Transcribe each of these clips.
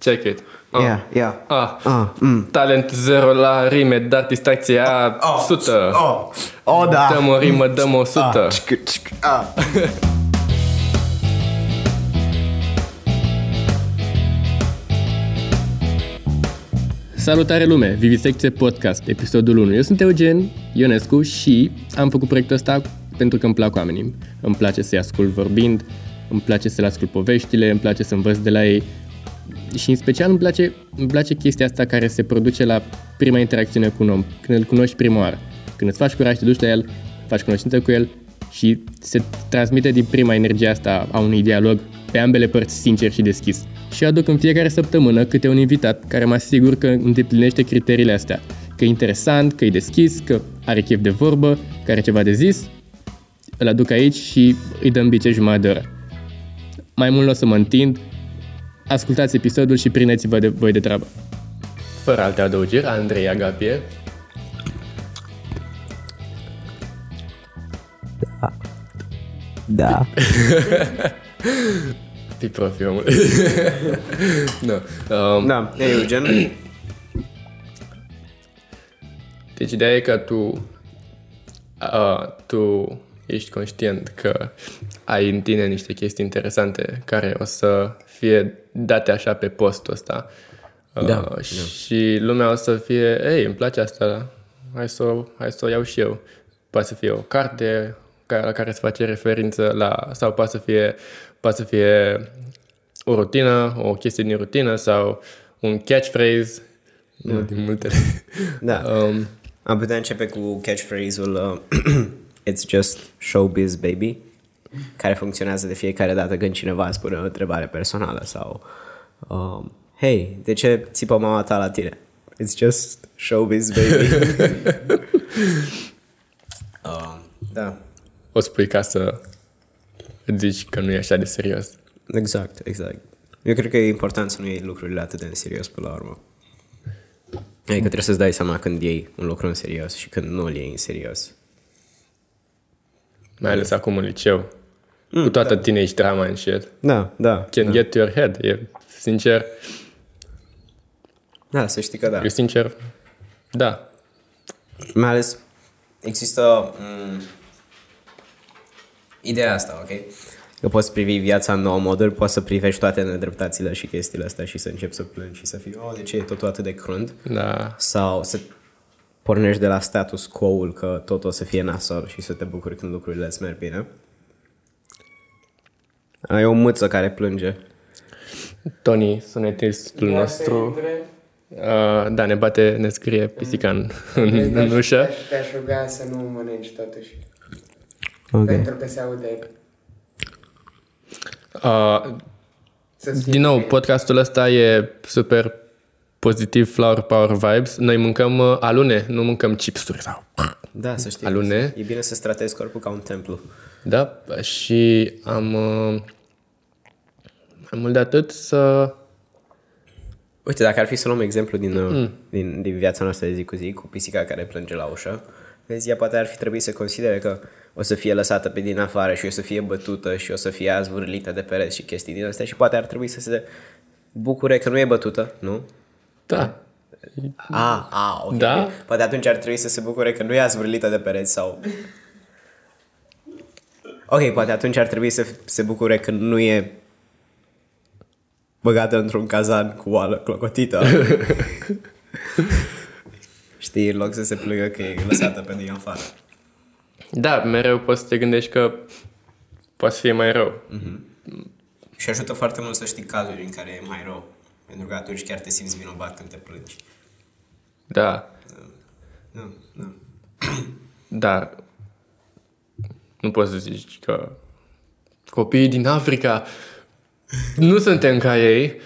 Check it. Ah. Yeah, yeah. Ah. Ah, mm. Talent zero la rime, dar distracție a Oh, 100. Oh, oh da. Dăm o rimă, dăm 100. Ah, cic, cic, ah. Salutare lume! Vivisecție Podcast, episodul 1. Eu sunt Eugen Ionescu și am făcut proiectul ăsta pentru că îmi plac oamenii. Îmi place să-i ascult vorbind, îmi place să le ascult poveștile, îmi place să învăț de la ei și în special îmi place, îmi place chestia asta care se produce la prima interacțiune cu un om, când îl cunoști prima oară. Când îți faci curaj, te duci la el, faci cunoștință cu el și se transmite din prima energia asta a unui dialog pe ambele părți sincer și deschis. Și aduc în fiecare săptămână câte un invitat care mă asigur că îndeplinește criteriile astea. Că e interesant, că e deschis, că are chef de vorbă, că are ceva de zis. Îl aduc aici și îi dăm bice jumătate de oră. Mai mult nu o să mă întind, ascultați episodul și prindeți-vă de voi de treabă. Fără alte adăugiri, Andrei Agapie. Da. Fii profi, omul. nu. Um, Da, e Eugen. Deci ideea e că tu, uh, tu ești conștient că ai în tine niște chestii interesante care o să fie date așa pe postul ăsta. Uh, Da, și lumea o să fie, ei, îmi place asta, hai să, o- hai să o iau și eu. Poate să fie o carte ca- la care se face referință la, sau poate să fie, poate să fie o rutină, o chestie din rutină sau un catchphrase, unul din multele. Da. um, Am putea începe cu catchphrase-ul uh, It's just showbiz, baby, care funcționează de fiecare dată când cineva îți pune o întrebare personală sau um, Hei, de ce țipă mama ta la tine? It's just showbiz, baby. uh, da, o spui ca să îți zici că nu e așa de serios. exact, exact. Eu cred că e important să nu iei lucrurile atât de în serios până la urmă. Adică trebuie să-ți dai seama când iei un lucru în serios și când nu îl iei în serios. Mai ales acum în liceu. cu toată teenage drama and shit. Da, da. Can get to your head. E, sincer, Da, să știi că da. eu sincer, da. Mai ales există m- ideea asta, ok? Că poți privi viața în nouă moduri, poți să privești toate nedreptățile și chestiile astea și să începi să plângi și să fii, oh, de ce e totul atât de crunt? Da. Sau să pornești de la status quo-ul că tot o să fie nasol și să te bucuri când lucrurile îți merg bine. Ai o mâță care plânge. Tony, sunetistul nostru, uh, da, ne bate, ne scrie pisica în, în, în ușă. Te-aș, te-aș ruga să nu mănânci totuși. Ok. Pentru că se aude. Uh, Să fie din nou, podcastul ăsta e super pozitiv, flower power vibes. Noi mâncăm uh, alune, nu mâncăm chipsuri sau... Da, să știi. Alune. E bine să-ți tratezi corpul ca un templu. Da, și am... Uh, mai mult de atât să... Uite, dacă ar fi să luăm exemplu din, mm. din, din viața noastră de zi cu zi, cu pisica care plânge la ușă, vezi, ea poate ar fi trebuit să considere că o să fie lăsată pe din afară și o să fie bătută și o să fie azvârlită de pereți și chestii din astea și poate ar trebui să se bucure că nu e bătută, nu? Da, A, a, ok. Da? Poate atunci ar trebui să se bucure că nu e azvârlită de pereți sau... Ok, poate atunci ar trebui să se bucure că nu e băgată într-un cazan cu oală clocotită. Știi, în loc să se plângă că e lăsată pe din afară. da, mereu poți să te gândești că poate să fie mai rău. Și ajută foarte mult să știi cazuri în care e mai rău. Pentru că atunci chiar te simți vinovat când te plângi. Da, Da, da. da. Nu poți să zici că copiii din Africa nu suntem ca ei.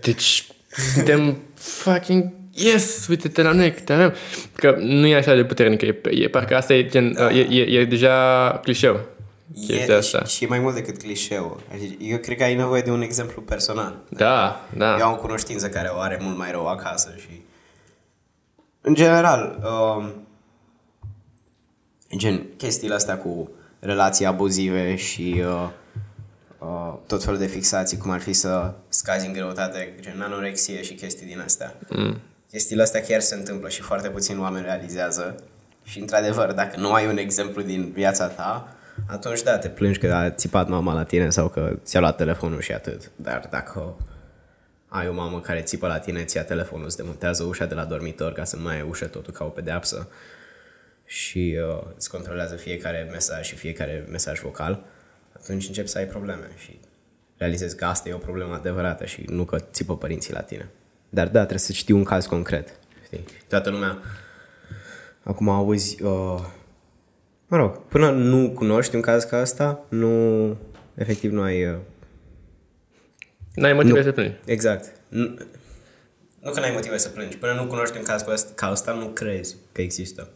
Deci suntem fucking yes, uite-te la noi câte avem. Că nu e așa de puternică, e, e parcă asta e, gen, e, e, e deja clișeu. Chestia E, asta. și, și e mai mult decât clișeu. Adică Eu cred că ai nevoie de un exemplu personal. Da, da. Eu am o cunoștință care o are mult mai rău acasă și... În general, um, gen, chestiile astea cu relații abuzive și uh, uh, tot felul de fixații, cum ar fi să scazi în greutate, gen anorexie și chestii din astea. Mm. Chestiile astea chiar se întâmplă și foarte puțin oameni realizează. Și într-adevăr, dacă nu ai un exemplu din viața ta, atunci da, te plângi că a țipat mama la tine sau că ți-a luat telefonul și atât. Dar dacă ai o mamă care țipă la tine, ți ia telefonul, îți demontează ușa de la dormitor ca să nu mai ai ușă totul ca o pedeapsă și uh, îți controlează fiecare mesaj și fiecare mesaj vocal, atunci începi să ai probleme și realizezi că asta e o problemă adevărată și nu că țipă părinții la tine. Dar da, trebuie să știi un caz concret. Știi? Toată lumea acum auzi uh, mă rog, până nu cunoști un caz ca asta, nu efectiv nu ai uh, N-ai motive Nu. să plângi. Exact. Nu, nu că n-ai motive să plângi. Până nu cunoști un caz cu asta, ca asta, nu crezi că există.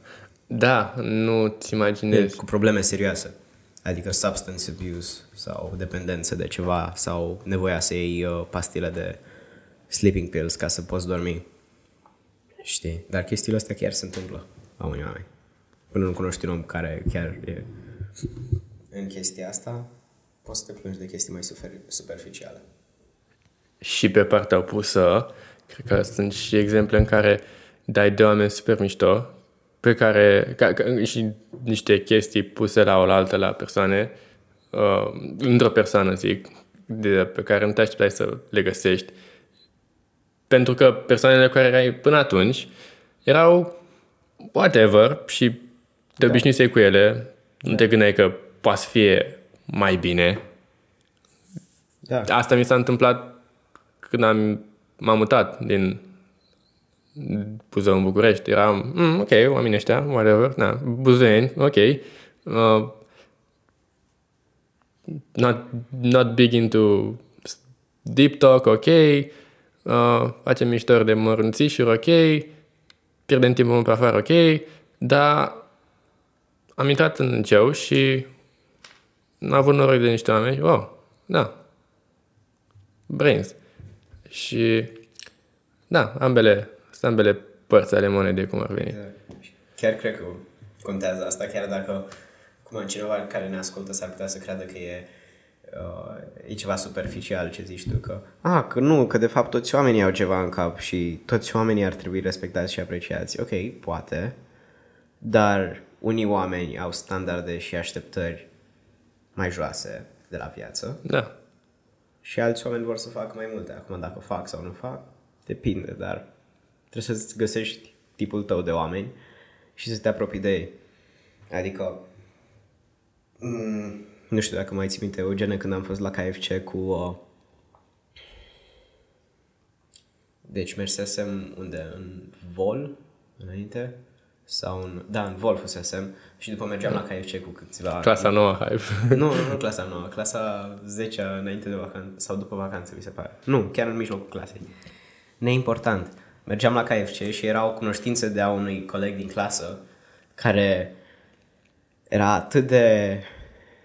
Da, nu-ți imaginezi. Cu probleme serioase. Adică substance abuse sau dependență de ceva sau nevoia să iei uh, pastile de sleeping pills ca să poți dormi. Știi? Dar chestiile astea chiar se întâmplă la unii oameni. Până nu cunoști un om care chiar e în chestia asta, poți să te plângi de chestii mai super- superficiale. Și pe partea opusă, cred că sunt și exemple în care dai de oameni super mișto, pe care, ca, ca, și niște chestii puse la oaltă la persoane, uh, într-o persoană, zic, de, pe care nu te așteptai să le găsești. Pentru că persoanele cu care erai până atunci erau whatever și te obișnuisei cu ele, nu te gândeai că poate să fie mai bine, Da. Asta mi s-a întâmplat când am, m-am mutat din Buzău în București. Eram, mm, ok, oamenii ăștia, whatever, na, buzuieni, ok. Uh, not, not big into deep talk, ok. Uh, facem miștori de mărunțișuri, ok. Pierdem timpul pe afară, ok. Dar am intrat în liceu și am avut noroc de niște oameni. Wow, da, brains. Și da, ambele, sunt ambele părți ale monedei, cum ar veni. Chiar cred că contează asta, chiar dacă cum cineva care ne ascultă s-ar putea să creadă că e, uh, e ceva superficial ce zici tu, că ah, că nu, că de fapt toți oamenii au ceva în cap și toți oamenii ar trebui respectați și apreciați. Ok, poate, dar unii oameni au standarde și așteptări mai joase de la viață Da. și alți oameni vor să facă mai multe. Acum, dacă fac sau nu fac, depinde, dar trebuie să-ți găsești tipul tău de oameni și să te apropii de ei. Adică, mm, nu știu dacă mai ții minte, Eugene, când am fost la KFC cu... Uh, deci mersesem unde? În Vol, înainte? Sau în... Da, în Vol fusesem și după mergeam la KFC cu câțiva... Clasa nouă, hype. Nu, nu, nu clasa 9, clasa 10 înainte de vacanță sau după vacanță, mi se pare. Nu, chiar în mijlocul clasei. Neimportant. Mergeam la KFC și era o cunoștință de a unui coleg din clasă care era atât de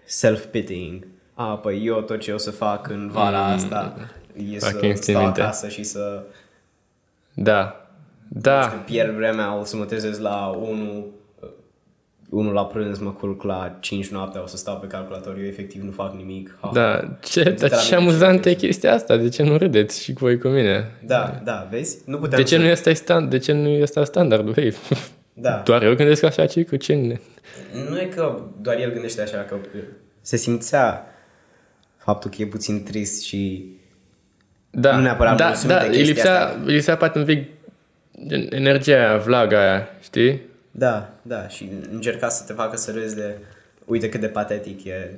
self-pitying. A, păi eu tot ce o să fac în vara Mm, asta e să fucking țin stau minte. acasă și să Da. Da. să pierd vremea, o să mă trezesc la 1 unul la prânz, mă culc la 5 noaptea, o să stau pe calculator, eu efectiv nu fac nimic. Ha, ha. Da. Ce, Du-te dar la ce mine, amuzantă e ce chestia asta. De ce nu râdeți și cu voi cu mine? Da, da, vezi? Nu puteam De ce să... nu este stand, de ce nu este standardul? Hei, Da. doar eu gândesc așa, ci cu ce ne... Nu e că doar el gândește așa, că se simțea faptul că e puțin trist și Da, Nu neapărat da, mulțumit da, de îi chestia lipsea, asta. îi lipsea poate un pic gen, energia aia, vlaga aia, știi? da, da, și încerca să te facă să râzi de uite cât de patetic e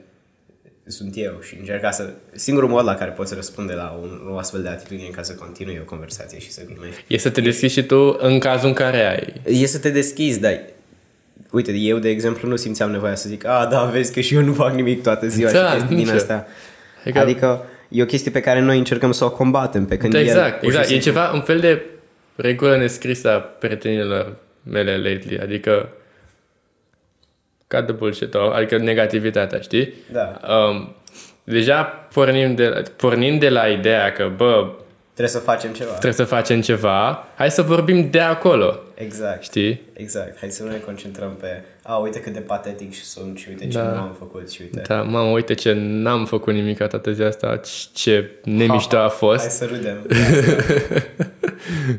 sunt eu și încerca să... Singurul mod la care poți răspunde la un, o astfel de atitudine ca să continui o conversație și să glumești E să te deschizi și tu în cazul în care ai. e să te deschizi, dar uite, eu de exemplu nu simțeam nevoia să zic a, da, vezi că și eu nu fac nimic toată ziua Da, și chestii din nici eu. astea. Adică- Adică e o chestie pe care noi încercăm să o combatem pe când Da, el, exact, pur și exact. E simplu- ceva, un fel de regulă nescrisă a prietenilor mele lately, adică cut the bullshit adică negativitatea, știi? Da. Um, deja pornim de, pornind de la ideea că, bă, Trebuie să facem ceva. trebuie să facem ceva, hai să vorbim de acolo, Exact. știi? Exact. Hai să nu ne concentrăm pe, a, uite cât de patetic și sunt și uite ce Da. nu am făcut și uite. Da, mamă, uite ce n-am făcut nimic toată ziua asta, ce nemișto a Hai fost. să râdem.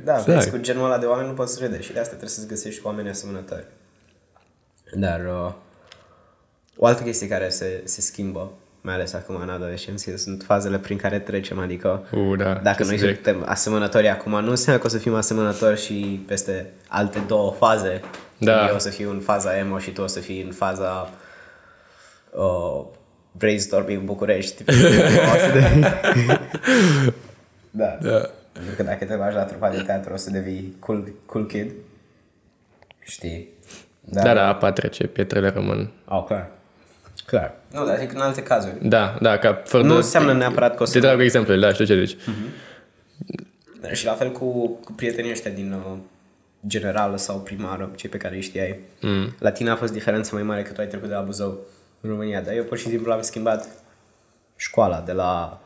da, Exact. vezi, cu genul ăla de oameni nu poți râde și de asta trebuie să-ți găsești oameni asemănători. Dar uh, o altă chestie care se, se schimbă, mai ales acum în adolescenție, sunt fazele prin care trecem, adică U, da, dacă ce noi subiect. suntem asemănători acum, nu înseamnă că o să fim asemănători și peste alte două faze. Da. Eu o să fiu în faza emo și tu o să fii în faza uh, brainstorming București. O să de... da. Da. Pentru că dacă te bagi la trupa de teatru o să devii cool, cool kid. Știi? Da, da, da, apa trece, pietrele rămân. Oh, clar. Clar. Nu, dar zic în alte cazuri. Da, da, ca fără Nu de- înseamnă neapărat că o să... Te trag exemple, da, știu ce zici. Și la fel cu, cu prietenii ăștia din uh, generală sau primară, cei pe care îi știai. Mm. La tine a fost diferența mai mare că tu ai trecut de la Buzău în România, dar eu pur și simplu am schimbat școala de la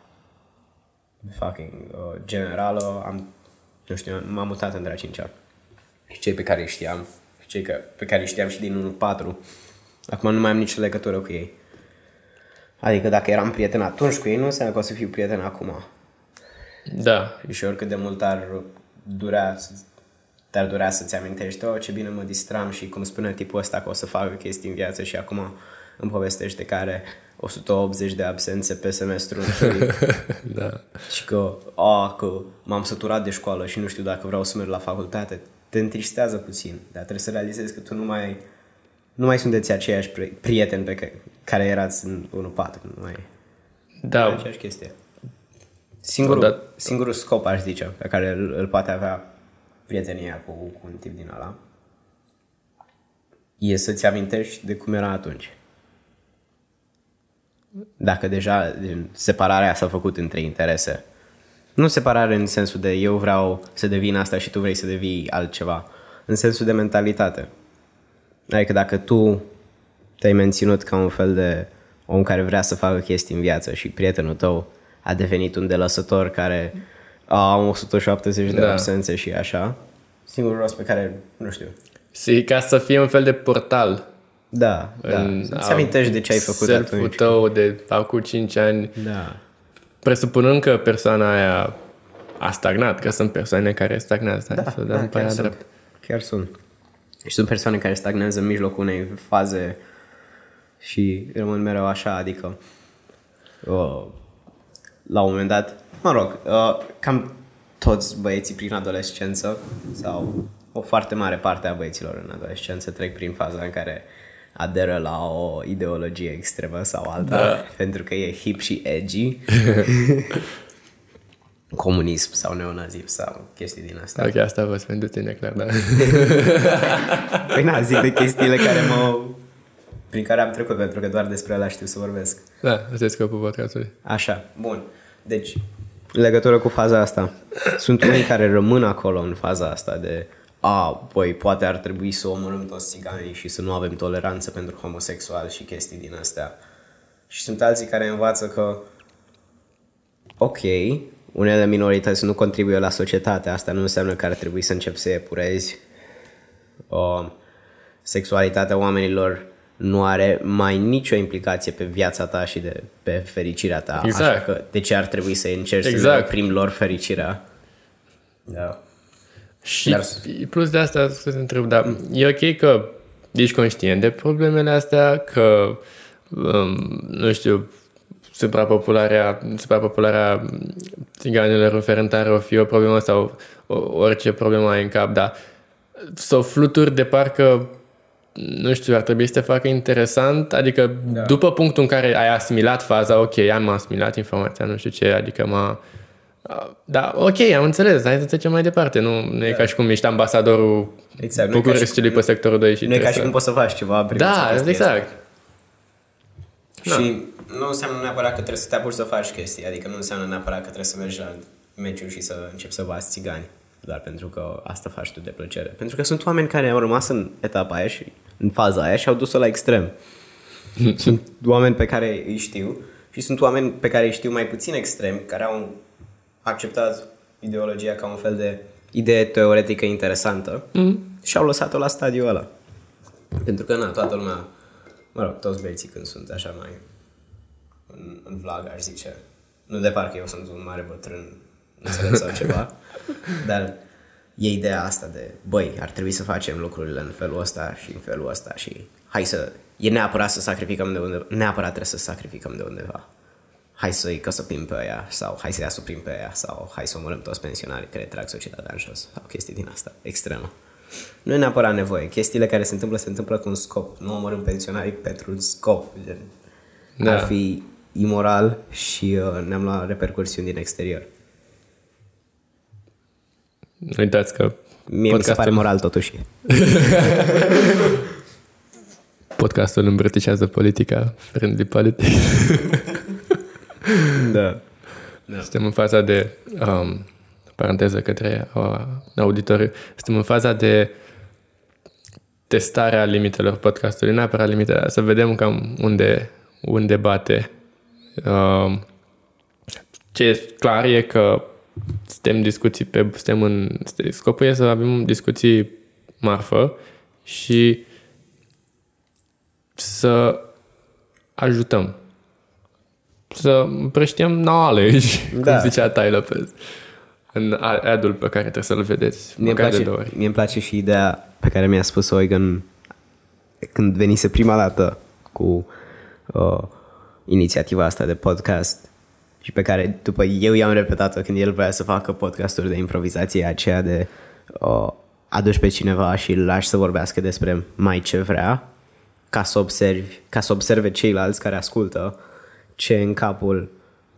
fucking uh, generală, am, nu știu, m-am mutat între a cincea. Și cei pe care îi știam, și cei că, pe care îi știam și din 1-4, acum nu mai am nicio legătură cu ei. Adică dacă eram prieten atunci cu ei, nu înseamnă că o să fiu prieten acum. Da, Și oricât de mult ar durea, te-ar durea să-ți amintești, oh, ce bine mă distram și cum spune tipul ăsta că o să facă chestii în viață și acum îmi povestește că are 180 de absențe pe semestru întâi da. și că, oh, că m-am săturat de școală și nu știu dacă vreau să merg la facultate. Te întristează puțin, dar trebuie să realizezi că tu nu mai, nu mai sunteți aceiași pri- prieteni pe care, care erați în 1-4, nu mai e Da, aceeași chestie. Singurul, Da. singurul scop, aș zice, pe care îl, îl poate avea prietenia cu, cu un tip din ăla, e să-ți amintești de cum era atunci. Dacă deja din separarea s-a făcut între interese. Nu separare în sensul de eu vreau să devin asta și tu vrei să devii altceva. În sensul de mentalitate. Adică dacă tu te-ai menținut ca un fel de om care vrea să facă chestii în viață și prietenul tău a devenit un delăsător care a 170 de Da. absențe și așa, singurul rost pe care, nu știu, și ca să fie un fel de portal. da, da, în- să-ți amintești de ce ai făcut self-ul atunci. tău de acum 5 ani, Da, presupunând că persoana aia a stagnat, că sunt persoane care stagnează, da, să dăm da pe aia chiar, drept. sunt, chiar sunt. Și sunt persoane care stagnează în mijlocul unei faze și rămân mereu așa, adică uh, la un moment dat, mă rog, uh, cam toți băieții prin adolescență sau o foarte mare parte a băieților în adolescență trec prin faza în care aderă la o ideologie extremă sau alta, da. pentru că e hip și edgy. Comunism sau neonazism sau chestii din astea. Ok, asta a fost pentru tine, clar, da. Păi na, zic de chestiile care mă... prin care am trecut, pentru că doar despre alea știu să vorbesc. Da, asta e scopul podcastului. Așa, bun. Deci, în legătură cu faza asta, sunt unii care rămân acolo în faza asta de a, păi, poate ar trebui să omorâm toți țiganii și să nu avem toleranță pentru homosexual și chestii din astea. Și sunt alții care învață că ok, unele minorități nu contribuie la societate, asta nu înseamnă că ar trebui să încep să epurezi uh, sexualitatea oamenilor nu are mai nicio implicație pe viața ta și de, pe fericirea ta. Exact. Așa că de ce ar trebui să încerci Exact. să oprim lor fericirea? Da. Și Dar- plus de asta, să te întreb, dar e ok că ești conștient de problemele astea, că, um, nu știu, suprapopularea, suprapopularea țiganilor în ferentare o fi o problemă sau o- orice problemă ai în cap, dar să o fluturi de parcă nu știu, ar trebui să te facă interesant, adică da. după punctul în care ai asimilat faza, ok, am asimilat informația, nu știu ce, adică m-a... Da, ok, am înțeles, hai să trecem mai departe. Nu, nu e ca și cum ești ambasadorul Exact, nu e ca și Bucureștiului pe sectorul 2 și Nu e ca trebuie și să- cum poți să faci ceva în privința Da, chestiei astea. Exact. Și nu înseamnă neapărat că trebuie să te apuci să faci chestii, adică nu înseamnă neapărat că trebuie să mergi la meciuri și să începi să bați țigani, doar pentru că asta faci tu de plăcere. Pentru că sunt oameni care au rămas în etapa aia și în faza aia și au dus-o la extrem. sunt oameni pe care îi știu și sunt oameni pe care îi știu mai puțin extrem, care au acceptat ideologia ca un fel de idee teoretică interesantă mm. și au lăsat-o la stadiul ăla. Pentru că, na, toată lumea, mă rog, toți băieții când sunt așa mai în, în vlag, aș zice, nu de parcă eu sunt un mare bătrân înțeles sau ceva, dar e ideea asta de, băi, ar trebui să facem lucrurile în felul ăsta și în felul ăsta și hai să, e neapărat să sacrificăm de undeva, neapărat trebuie să sacrificăm de undeva. Hai să-i căsăpim pe aia sau hai să-i asuprim pe aia sau hai să omorâm toți pensionarii care trag societatea în jos sau chestii din asta, extremă. Nu e neapărat nevoie. Chestiile care se întâmplă, se întâmplă cu un scop. Nu omorâm pensionarii pentru un scop. Gen. Da. Ar fi imoral și uh, ne-am luat repercursiuni din exterior. Nu uitați că Mie mi se pare moral totuși. Podcastul îmbrățișează politica, friendly politics. da. da. Suntem în faza de, um, paranteză către uh, auditoriu, suntem în faza de testarea limitelor podcastului, neapărat limitele, să vedem cam unde, unde bate. Uh, ce e clar e că suntem discuții pe, suntem în, scopul e să avem discuții marfă și să ajutăm. Să împrăștiem knowledge, da. cum zicea Tai Lopez, în adul pe care trebuie să-l vedeți. Mie îmi, place, mie îmi place și ideea pe care mi-a spus Oigan când venise prima dată cu uh, inițiativa asta de podcast și pe care după eu i-am repetat-o când el vrea să facă podcasturi de improvizație aceea de uh, aduci pe cineva și îl lași să vorbească despre mai ce vrea ca să observi, ca să observe ceilalți care ascultă ce în capul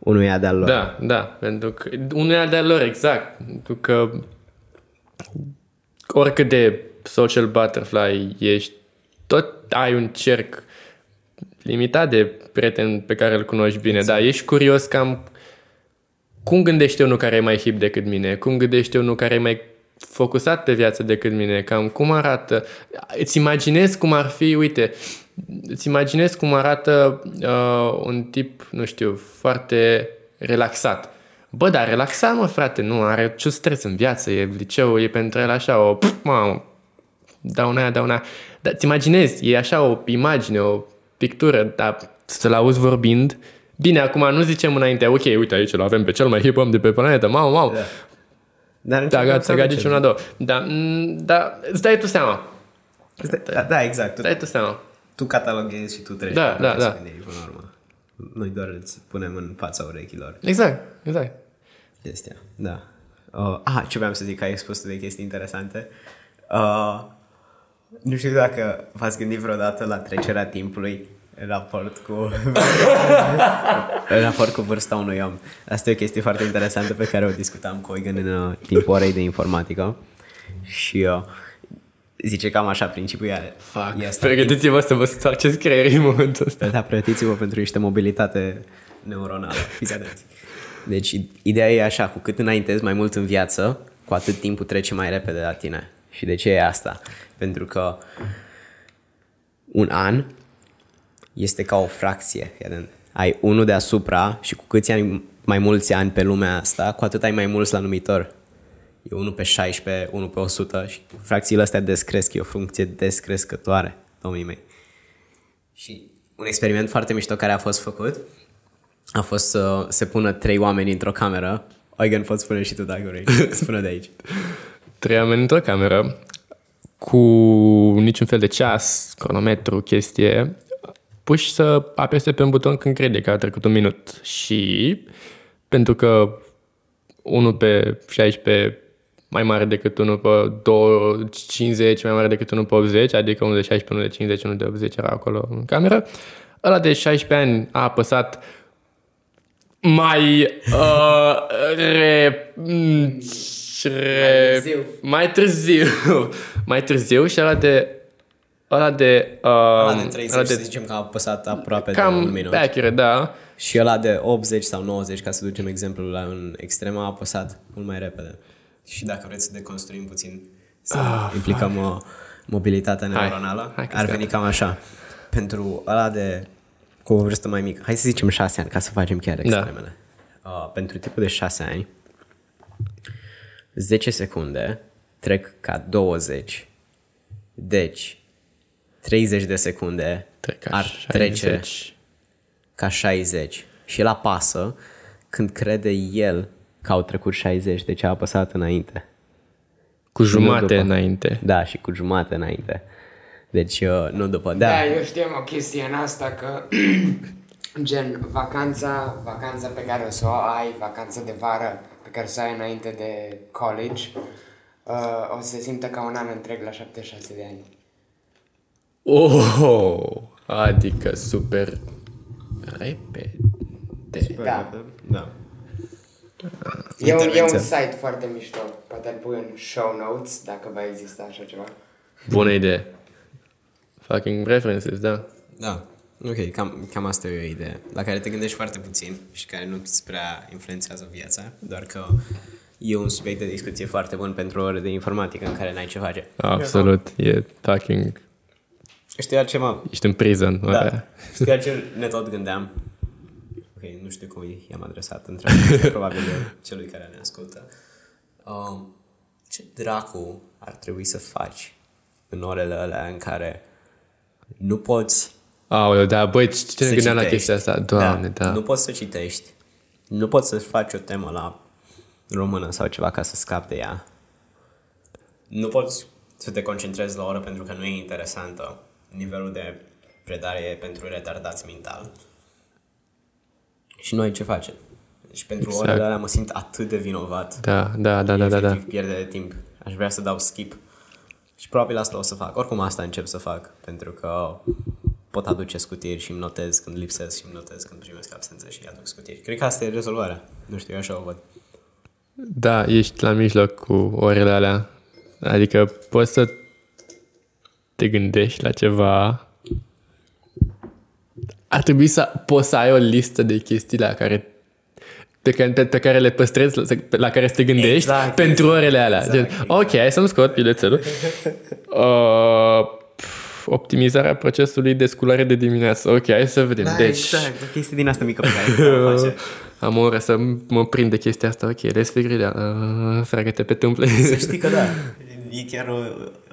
unui de-al lor. Da, da, pentru că unui de-al lor, exact. Pentru că oricât de social butterfly ești, tot ai un cerc limitat de prieteni pe care îl cunoști bine, exact. dar ești curios cam cum gândește unul care e mai hip decât mine, cum gândește unul care e mai focusat pe viață decât mine, cam cum arată. Îți imaginezi cum ar fi, uite, îți imaginezi cum arată uh, un tip, nu știu, foarte relaxat. Bă, dar relaxat, mă, frate, nu are ce stres în viață, e liceu, e pentru el așa, o, pf, mă, dau una aia, dau una Dar îți imaginezi, e așa o imagine, o pictură, dar să-l auzi vorbind, Bine, acum nu zicem înainte, ok, uite aici îl avem pe cel mai hip om de pe planetă, mau, mau. Da. Dar da, gata, gata, una, două. Da, da, îți dai tu seama. Da, da exact. Tu, dai tu seama. Tu cataloghezi și tu treci. Da, da, da. Până la urmă. Noi doar îți punem în fața urechilor. Exact, exact. Chestia, da. Uh, ah, ce vreau să zic, că ai spus de chestii interesante. Uh, nu știu dacă v-ați gândit vreodată la trecerea timpului în raport cu în raport cu vârsta unui om. Asta e o chestie foarte interesantă pe care o discutam cu Oigan în uh, timpul orei de informatică și uh, zice cam așa principiul e Fuck. Pregătiți-vă să vă stoarceți creierii în momentul ăsta. Da, pregătiți-vă pentru niște mobilitate neuronală. Fiți atenți. Deci ideea e așa, cu cât înaintezi mai mult în viață, cu atât timpul trece mai repede la tine. Și de ce e asta? Pentru că un an este ca o fracție. Ai unul deasupra și cu câți ani mai mulți ani pe lumea asta, cu atât ai mai mulți la numitor. E 1 pe 16, 1 pe 100 și fracțiile astea descresc, e o funcție descrescătoare, domnii mei. Și un experiment foarte mișto care a fost făcut a fost să se pună trei oameni într-o cameră. Eugen, poți spune și tu dacă vrei. Spune de aici. Trei oameni într-o cameră cu niciun fel de ceas, cronometru, chestie puși să apese pe un buton când crede că a trecut un minut. Și pentru că unul pe 16 mai mare decât unul pe 50, mai mare decât unul pe 80, adică unul de 16, unul de 50, unul de 80 era acolo în cameră. Ăla de 16 ani a apăsat mai uh, re, re, mai târziu mai târziu și ăla de ăla de... Uh, ăla de 30, ăla de, să zicem că a apăsat aproape cam de un minut. accurate, da. Și ăla de 80 sau 90, ca să ducem exemplul la un extrem, a apăsat mult mai repede. Și dacă vreți să deconstruim puțin, să oh, implicăm o mobilitatea neuronală, hai, hai ar veni cam așa. Pentru ăla de cu o vârstă mai mică, hai să zicem 6 ani, ca să facem chiar da. extremele. Da. Uh, pentru tipul de 6 ani, 10 secunde trec ca 20. Deci, 30 de secunde Trec ca ar 60. trece ca 60. Și el apasă când crede el că au trecut 60, deci a apăsat înainte. Cu jumate după. înainte. Da, și cu jumate înainte. Deci, uh, nu după. Da, Da, eu știam o chestie în asta că gen vacanța, vacanța pe care o să o ai, vacanța de vară pe care o să o ai înainte de college, uh, o să se simtă ca un an întreg la 76 de ani. Oh, adică super repede. Da. da. E un, e un Intervenție. site foarte mișto, poate îl pui în show notes dacă va exista așa ceva. Bună idee. Fucking references, da. Da. Ok, cam, cam asta e o idee, la care te gândești foarte puțin și care nu îți prea influențează viața, doar că e un subiect de discuție foarte bun pentru o oră de informatică în care n-ai ce face. Absolut. E fucking... Știi altceva? Ești în prison. Da. Știi ce ne tot gândeam? Ok, nu știu cum i-am adresat întrebarea, probabil eu, celui care ne ascultă. Um, ce dracu ar trebui să faci în orele alea în care nu poți Aoleu, da, băi, ce ce ne să gândeam la citești. chestia asta? Doamne, da. Nu poți să citești. Nu poți să faci o temă la română sau ceva ca să scapi de ea. Nu poți să te concentrezi la o oră pentru că nu e interesantă. Nivelul de predare e pentru retardați mental. Și noi ce facem? Și pentru Exact. orele alea mă simt atât de vinovat. Da, da, da, da, da, da. Efectiv pierde de timp. Aș vrea să dau skip. Și probabil asta o să fac. Oricum asta încep să fac. Pentru că pot aduce scutiri și îmi notez când lipsesc și îmi notez când primesc absențe și aduc scutiri. Cred că asta e rezolvarea. Nu știu, eu așa o văd. Da, ești la mijloc cu orele alea. Adică poți să te gândești la ceva. Ar trebui să poți să ai o listă de chestii la care pe care, pe, pe care le păstrezi, la, la care să te gândești Exact, pentru orele alea. exact, Gen, ok, hai să-mi scot bilețelul. Uh, pf, optimizarea procesului de sculare de dimineață. Ok, hai să vedem. Da, deci, exact. O chestie din asta mică pe care o face. am o oră să mă prind de chestia asta. Ok, let's figure it out. Uh, fragă-te pe tâmple. Să știi că da. E chiar o,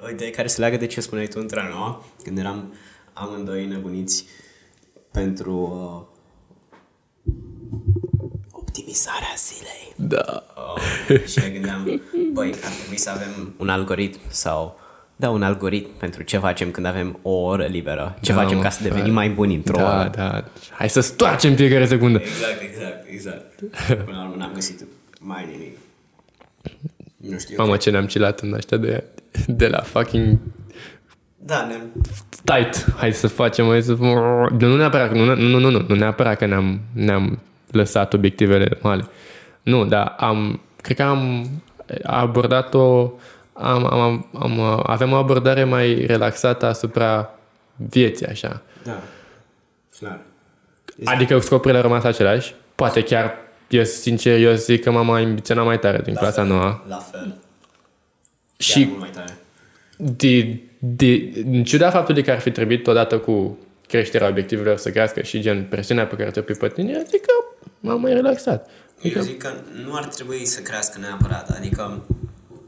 o idee care se leagă de ce spuneai tu între nouă, când eram amândoi nebuniți pentru uh, optimizarea zilei. da. Uh, și ne gândeam, băi, ar trebui să avem un algoritm sau da, un algoritm pentru ce facem când avem o oră liberă. Ce Da, facem mă, ca să frate. devenim mai buni într-o Da, oră. da. Hai să stoarcem fiecare secundă. Exact, exact, exact. Până la urmă n-am găsit mai nimic. Nu știu. Mamă, ce ne-am cilat în ăștia de, de la fucking Da, ne-am tight. Hai să facem, hai să... Nu neapărat, nu, nu, nu, nu, nu, nu neapărat că ne-am, ne-am lăsat obiectivele male. Nu, dar am, cred că am abordat-o, am, am, am, am, avem o abordare mai relaxată asupra vieții, așa. Da, clar. Adică scopurile au rămas aceleași. Poate chiar, eu sincer, eu zic că m-am ambiționat mai tare din clasa nouă. La fel. Și Și... mult mai tare. de, de, în ciuda faptului că ar fi trebuit odată cu creșterea obiectivelor să crească și gen presiunea pe care ți-o pui pe tine, adică m-am mai relaxat. Eu zic că nu ar trebui să crească neapărat. Adică,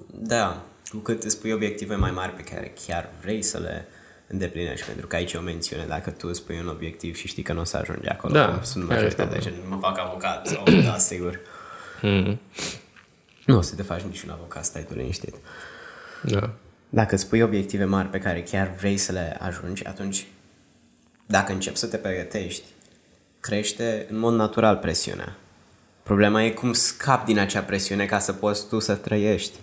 da, cu cât îți pui obiective mai mari pe care chiar vrei să le îndeplinești, pentru că aici e o mențiune, dacă tu îți pui un obiectiv și știi că nu o să ajungi acolo, Da, cum sunt care majoritatea, gen, mă fac avocat sau, da, sigur. Mm. Nu o să te faci niciun avocat, stai tu liniștit. Da. Dacă îți pui obiective mari pe care chiar vrei să le ajungi, atunci, dacă începi să te pregătești, crește în mod natural presiunea. Problema e cum scapi din acea presiune ca să poți tu să trăiești.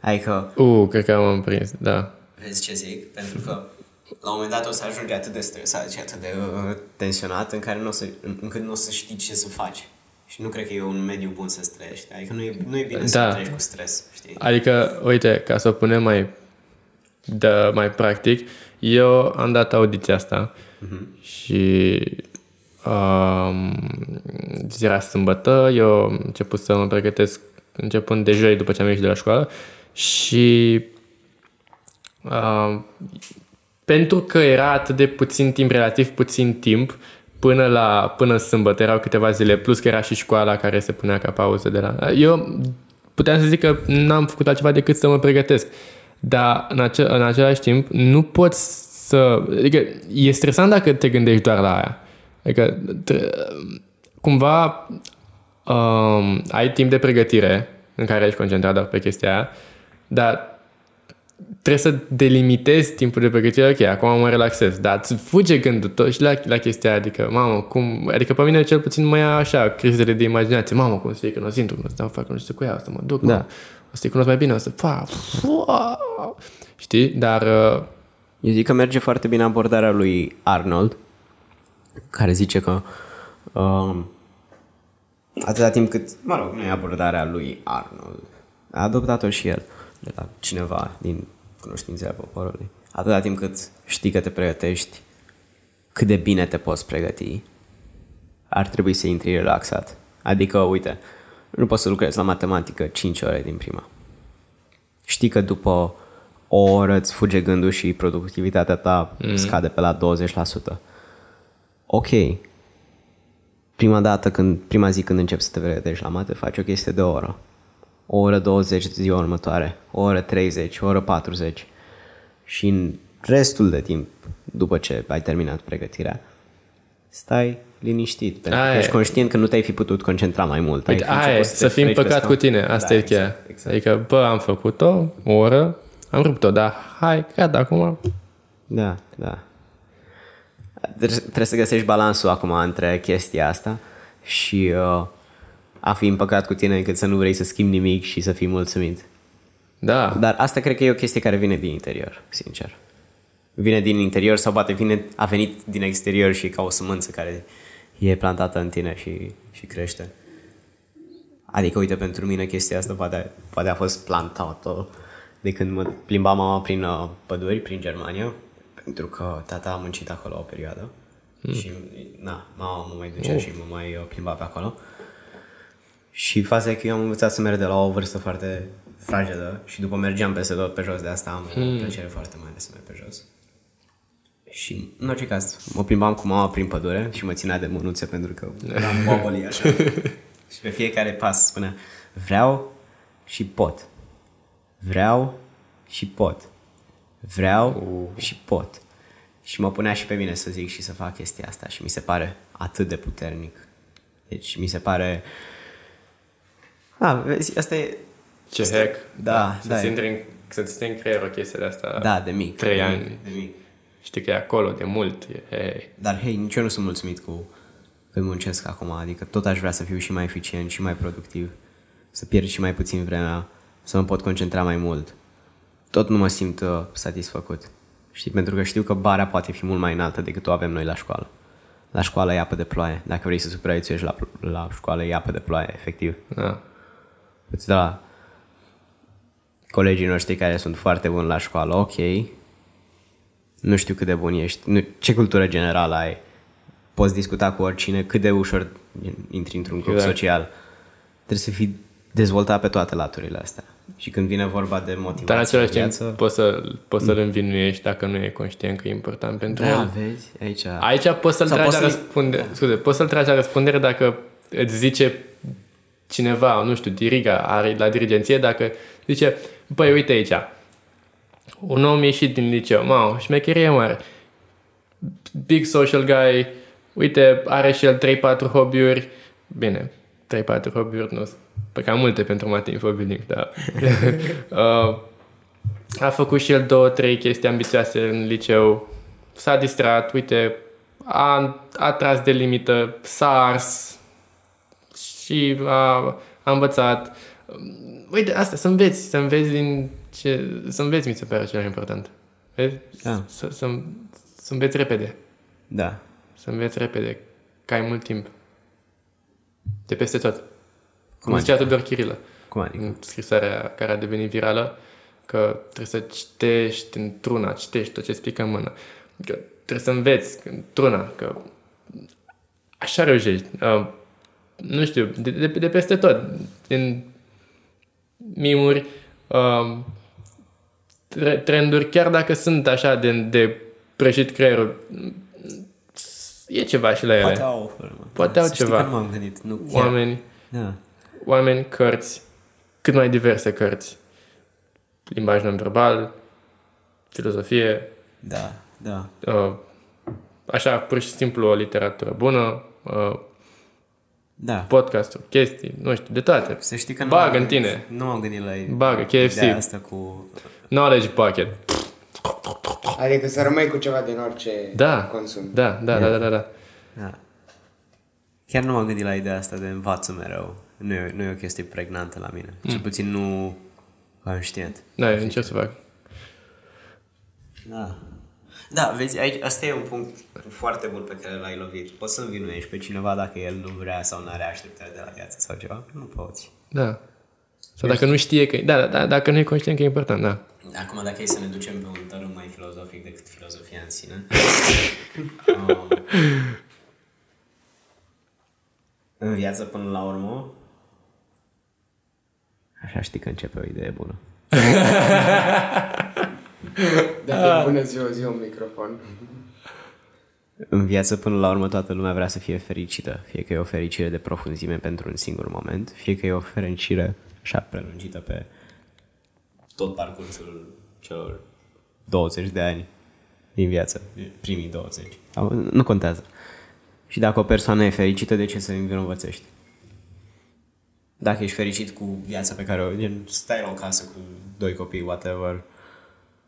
Adică, Uh, cred că am prins, da. vezi ce zic? Pentru că la un moment dat o să ajungi atât de stresat și atât de uh, tensionat în care nu o să, în- încât nu o să știi ce să faci. Și nu cred că e un mediu bun să trăiești. Adică nu e, nu e bine să Da. trăiești cu stres, știi? Adică, uite, ca să o punem mai, de, mai practic, eu am dat audiția asta și um, era sâmbătă, eu am început să mă pregătesc începând de joi după ce am ieșit de la școală și um, pentru că era atât de puțin timp, relativ puțin timp, până la până sâmbătă erau câteva zile, plus că era și școala care se punea ca pauză de la... Eu puteam să zic că n-am făcut altceva decât să mă pregătesc. Dar în, ace- în același timp nu poți să... Adică e stresant dacă te gândești doar la aia. Adică tre- cumva um, ai timp de pregătire în care ești concentrat doar pe chestia aia, dar trebuie să delimitezi timpul de pregătire, ok, acum mă relaxez, dar îți fuge gândul tot și la, la chestia aia, adică, mamă, cum, adică pe mine cel puțin mă ia așa, crizele de imaginație, mamă, cum să fie când o simt, cum o să dau fac, nu știu cu ea, o să mă duc, Da. da. o să-i cunosc mai bine, o să, fa, fa, știi, dar, uh, Eu zic că merge foarte bine abordarea lui Arnold, care zice că um, atâta timp cât, mă rog, nu e abordarea lui Arnold, a adoptat-o și el de la cineva din cunoștințele poporului. Atâta timp cât știi că te pregătești, cât de bine te poți pregăti, ar trebui să intri relaxat. Adică, uite, nu poți să lucrezi la matematică 5 ore din prima. Știi că după o oră îți fuge gândul și productivitatea ta mm. scade pe la 20%. Ok. Prima dată, când, prima zi când începi să te pregătești la mate, faci o chestie de o oră. O oră 20 ziua următoare, o oră 30, o oră 40. Și în restul de timp, după ce ai terminat pregătirea, stai liniștit, pentru Aia că e. ești conștient că nu te-ai fi putut concentra mai mult. Ai uite, fi aia e, început să te fii freci împăcat peste- cu tine, asta Da, e cheia. exact, exact. Adică, bă, am făcut-o, o oră, am rupt-o, dar hai, gata, acum, Da, da. Tre- Trebuie să găsești balansul acum între chestia asta și uh, a fi împăcat cu tine încât să nu vrei să schimbi nimic și să fii mulțumit. da, Dar asta cred că e o chestie care vine din interior, sincer. Vine din interior sau poate vine, a venit din exterior și e ca o sămânță care e plantată în tine și, și crește. Adică, uite, pentru mine chestia asta poate, poate a fost plantată de când mă plimba mama prin uh, păduri, prin Germania, pentru că tata a muncit acolo o perioadă și, na, mama mă mai ducea și mă mai uh, plimba pe acolo. Și faza e că eu am învățat să merg de la o vârstă foarte fragedă și după mergeam peste tot pe jos, de asta am o plăcere foarte mare să merg pe jos. Și, în orice caz, mă plimbam cu mama prin pădure și mă ținea de mânuțe pentru că eram wobbly așa. și pe fiecare pas spunea, vreau și pot. Vreau și pot. Vreau și pot. Și mă punea și pe mine să zic și să fac chestia asta și mi se pare atât de puternic. Deci mi se pare... A, vezi, asta e... ce hack. Da, da, Să-ți e- intre în, să-ți stea în creier o chestie de asta. Da, de mic. Trei de ani. Mic, de mic. Știi că e acolo de mult. E, hei. Dar, hei, nici eu nu sunt mulțumit cu cât muncesc acum, adică tot aș vrea să fiu și mai eficient și mai productiv, să pierd și mai puțin vremea, să mă pot concentra mai mult. Tot nu mă simt uh, satisfăcut. Știi, pentru că știu că bara poate fi mult mai înaltă decât o avem noi la școală. La școală e apă de ploaie. Dacă vrei să supraviețuiești la, la școală, e apă de ploaie, efectiv. Da. Îți da la colegii noștri care sunt foarte buni la școală, ok, nu știu cât de bun ești, nu, ce cultură generală ai, poți discuta cu oricine, cât de ușor intri într-un grup Exact. social. Trebuie să fii dezvoltat pe toate laturile astea. Și când vine vorba de motivație Dar în același în timp viață, poți, să, poți să-l învinuiești dacă nu e conștient că e important pentru da, el. vezi, aici... Aici poți să-l Sau tragi poți la să-i- răspundere. Scuze, poți să-l tragi la răspundere dacă îți zice cineva, nu știu, diriga are la dirigenție, dacă zice, băi, uite aici, un om ieșit din liceu, mamă, șmecherie mare, big social guy, uite, are și el 3-4 hobby-uri, bine, 3-4 hobby-uri nu sunt pe cam multe pentru Mate Infobuilding, dar uh, a făcut și el două, trei chestii ambițioase în liceu, s-a distrat, uite, a, a tras de limită, s-a ars și a, a învățat. Uite, asta, să înveți, să înveți din ce, să înveți mi se pare cel mai important. Vezi? Da. Să, să, să înveți repede. Da. Să înveți repede, că ai mult timp. De peste tot. Cum Cum zicea Tudor Chirilă Cum adică? în scrisoarea care a devenit virală, că trebuie să citești într-una, citești tot ce explică în mână. Că trebuie să înveți într-una, că așa reușești. Uh, nu știu, de, de, de peste tot. Din mimuri, uh, tre- trenduri, chiar dacă sunt așa de, de prăjit creierul, e ceva și la ele. Poate au o formă. Poate au Să știi ceva. că nu m-am gândit. Nu chiar. Oameni, Da. oameni, cărți, cât mai diverse cărți. Limbaj non-verbal, filozofie, Da, da. uh, așa, pur și simplu o literatură bună, uh, Da. podcasturi, chestii, nu știu, de toate. Să știi că nu Bagă am- în tine. Nu am gândit la Bagă, KFC. ideea asta cu... Knowledge bucket. Adică să rămâi cu ceva din orice Da, consum. da, da, da, da, da, da. Da. Chiar nu m-am gândit la ideea asta de învață mereu. Nu e, nu e o chestie pregnantă la mine. Mm. Cel puțin nu conștient. Da, eu încerc să fac. Da. Da, vezi, aici, asta e un punct foarte bun pe care l-ai lovit. Poți să învinuiești pe cineva dacă el nu vrea sau nu are așteptări de la viață sau ceva. Nu poți. Da. Sau dacă nu știe că... Da, da, da, dacă nu e conștient că e important, da. Acum, dacă e să ne ducem pe un tărâm mai filozofic decât filozofia în sine, um, în viață până la urmă, așa știi că începe o idee bună. Dacă bună ziua, zi un microfon. În viață, până la urmă, toată lumea vrea să fie fericită. Fie că e o fericire de profunzime pentru un singur moment, fie că e o fericire așa prelungită pe tot parcursul celor 20 de ani din viață, primii 20. Sau, Nu contează. Și dacă o persoană e fericită, de ce să învinovățești? Dacă ești fericit cu viața pe care o... Gen, stai la o casă cu doi copii, whatever,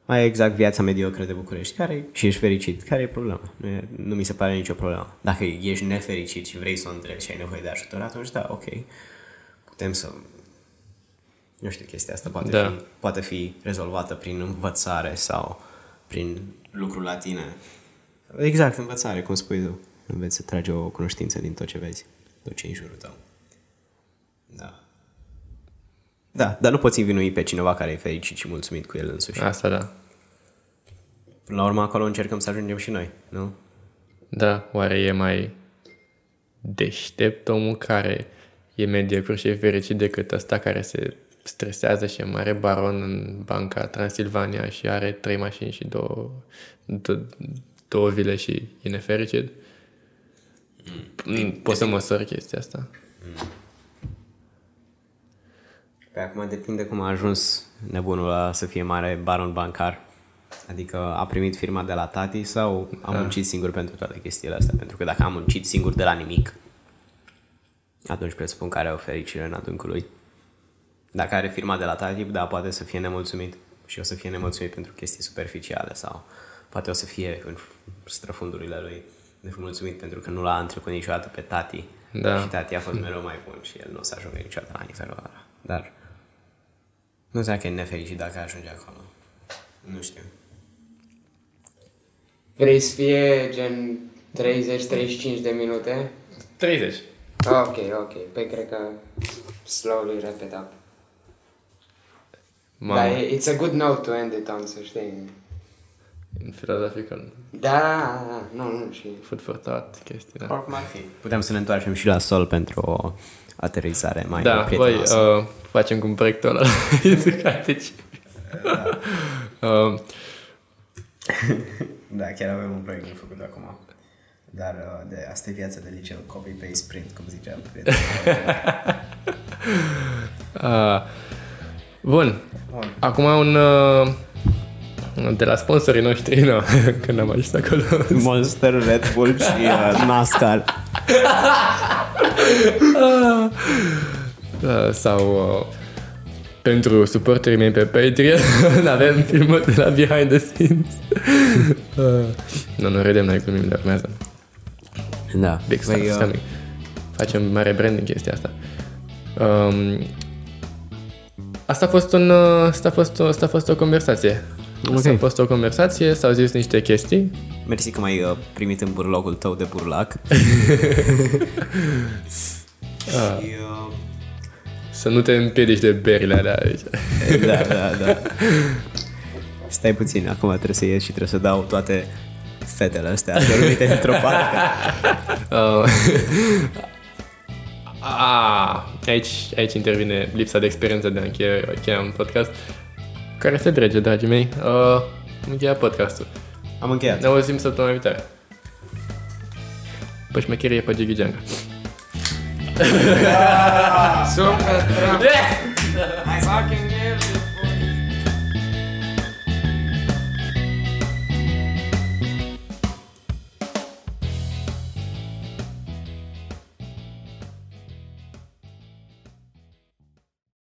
ai exact viața mediocră de București care, și ești fericit. Care e problema? Nu, e, nu mi se pare nicio problemă. Dacă ești nefericit și vrei să o întrebi și ai nevoie de ajutor, atunci da, ok. Putem să... Nu știu, chestia asta poate, Da. fi, poate fi rezolvată prin învățare sau prin lucru la tine. Exact, învățare, cum spui tu. Înveți să tragi o cunoștință din tot ce vezi, tot ce e în jurul tău. Da. Da, dar nu poți învinui pe cineva care e fericit și mulțumit cu el însuși. Asta da. Până la urmă, acolo încercăm să ajungem și noi, nu? Da, oare e mai deștept omul care e mediocru și e fericit decât ăsta care se stresează și e mare baron în banca Transilvania și are trei mașini și două, două, două vile și e nefericit? Mm. Poți să măsori chestia asta? Pe acum depinde cum a ajuns nebunul ăla să fie mare baron bancar. Adică a primit firma de la tati sau a muncit singur pentru toate chestiile astea? Pentru că dacă a muncit singur de la nimic, atunci presupun că are o fericire în adâncul lui. Dacă are firma de la tati, da, poate să fie nemulțumit. Și o să fie nemulțumit pentru chestii superficiale sau poate o să fie în străfundurile lui nemulțumit pentru că nu l-a întrecut niciodată pe tati. Da. Și tati a fost mereu mai bun și el nu o să ajungă niciodată la nivelul ăla. Dar nu știu dacă e nefericit dacă ajunge acolo. Nu știu. Vrei să fie gen 30-35 de minute? 30. Ok, ok. Păi cred că slowly wrap it up. Mamă, Dar e- it's a good note to end it on, să știi. În filozofical. Da, nu, nu, și... Food for thought, chestii, da. Oricum ar fi. Putem să ne întoarcem și la sol pentru o aterizare mai Da, voi prietenoasă. uh, facem cu proiectul ăla educatici. uh, Da, chiar avem un proiect de făcut acum. Dar uh, de asta e viața de liceu, copy-paste print, cum zicea prietenul. uh, bun. Bun. Acum un... Uh, de la sponsorii noștri, nu, că n-am ajuns acolo. Monster, Red Bull și uh, NASCAR. Uh, sau uh, pentru suporterii mei pe Patreon avem filmul de la behind the scenes. uh, nu, nu redem, noi glumim, dar urmează. Da. Big stuff Păi, is uh, coming. Facem mare brand în chestia asta. Um, asta a fost un, uh, asta a fost, o- asta a fost o conversație. Asta Ok. a fost o conversație, s-au zis niște chestii. Mersi că m-ai uh, primit în burlogul tău de burlac. și, uh, Să nu te împiedici de berile alea aici. da, da, da. Stai puțin, acum trebuie să ies și trebuie să dau toate fetele astea dormite într-o parte. Uh, a, aici, aici intervine lipsa de experiență de a încheia, încheia un podcast care se drege, dragii mei. Uh, am încheiat podcastul. Am încheiat. Ne auzim săptămâna viitoare. Pe șmecherie pe Gigi Gianga. Super, bravo! Yeah!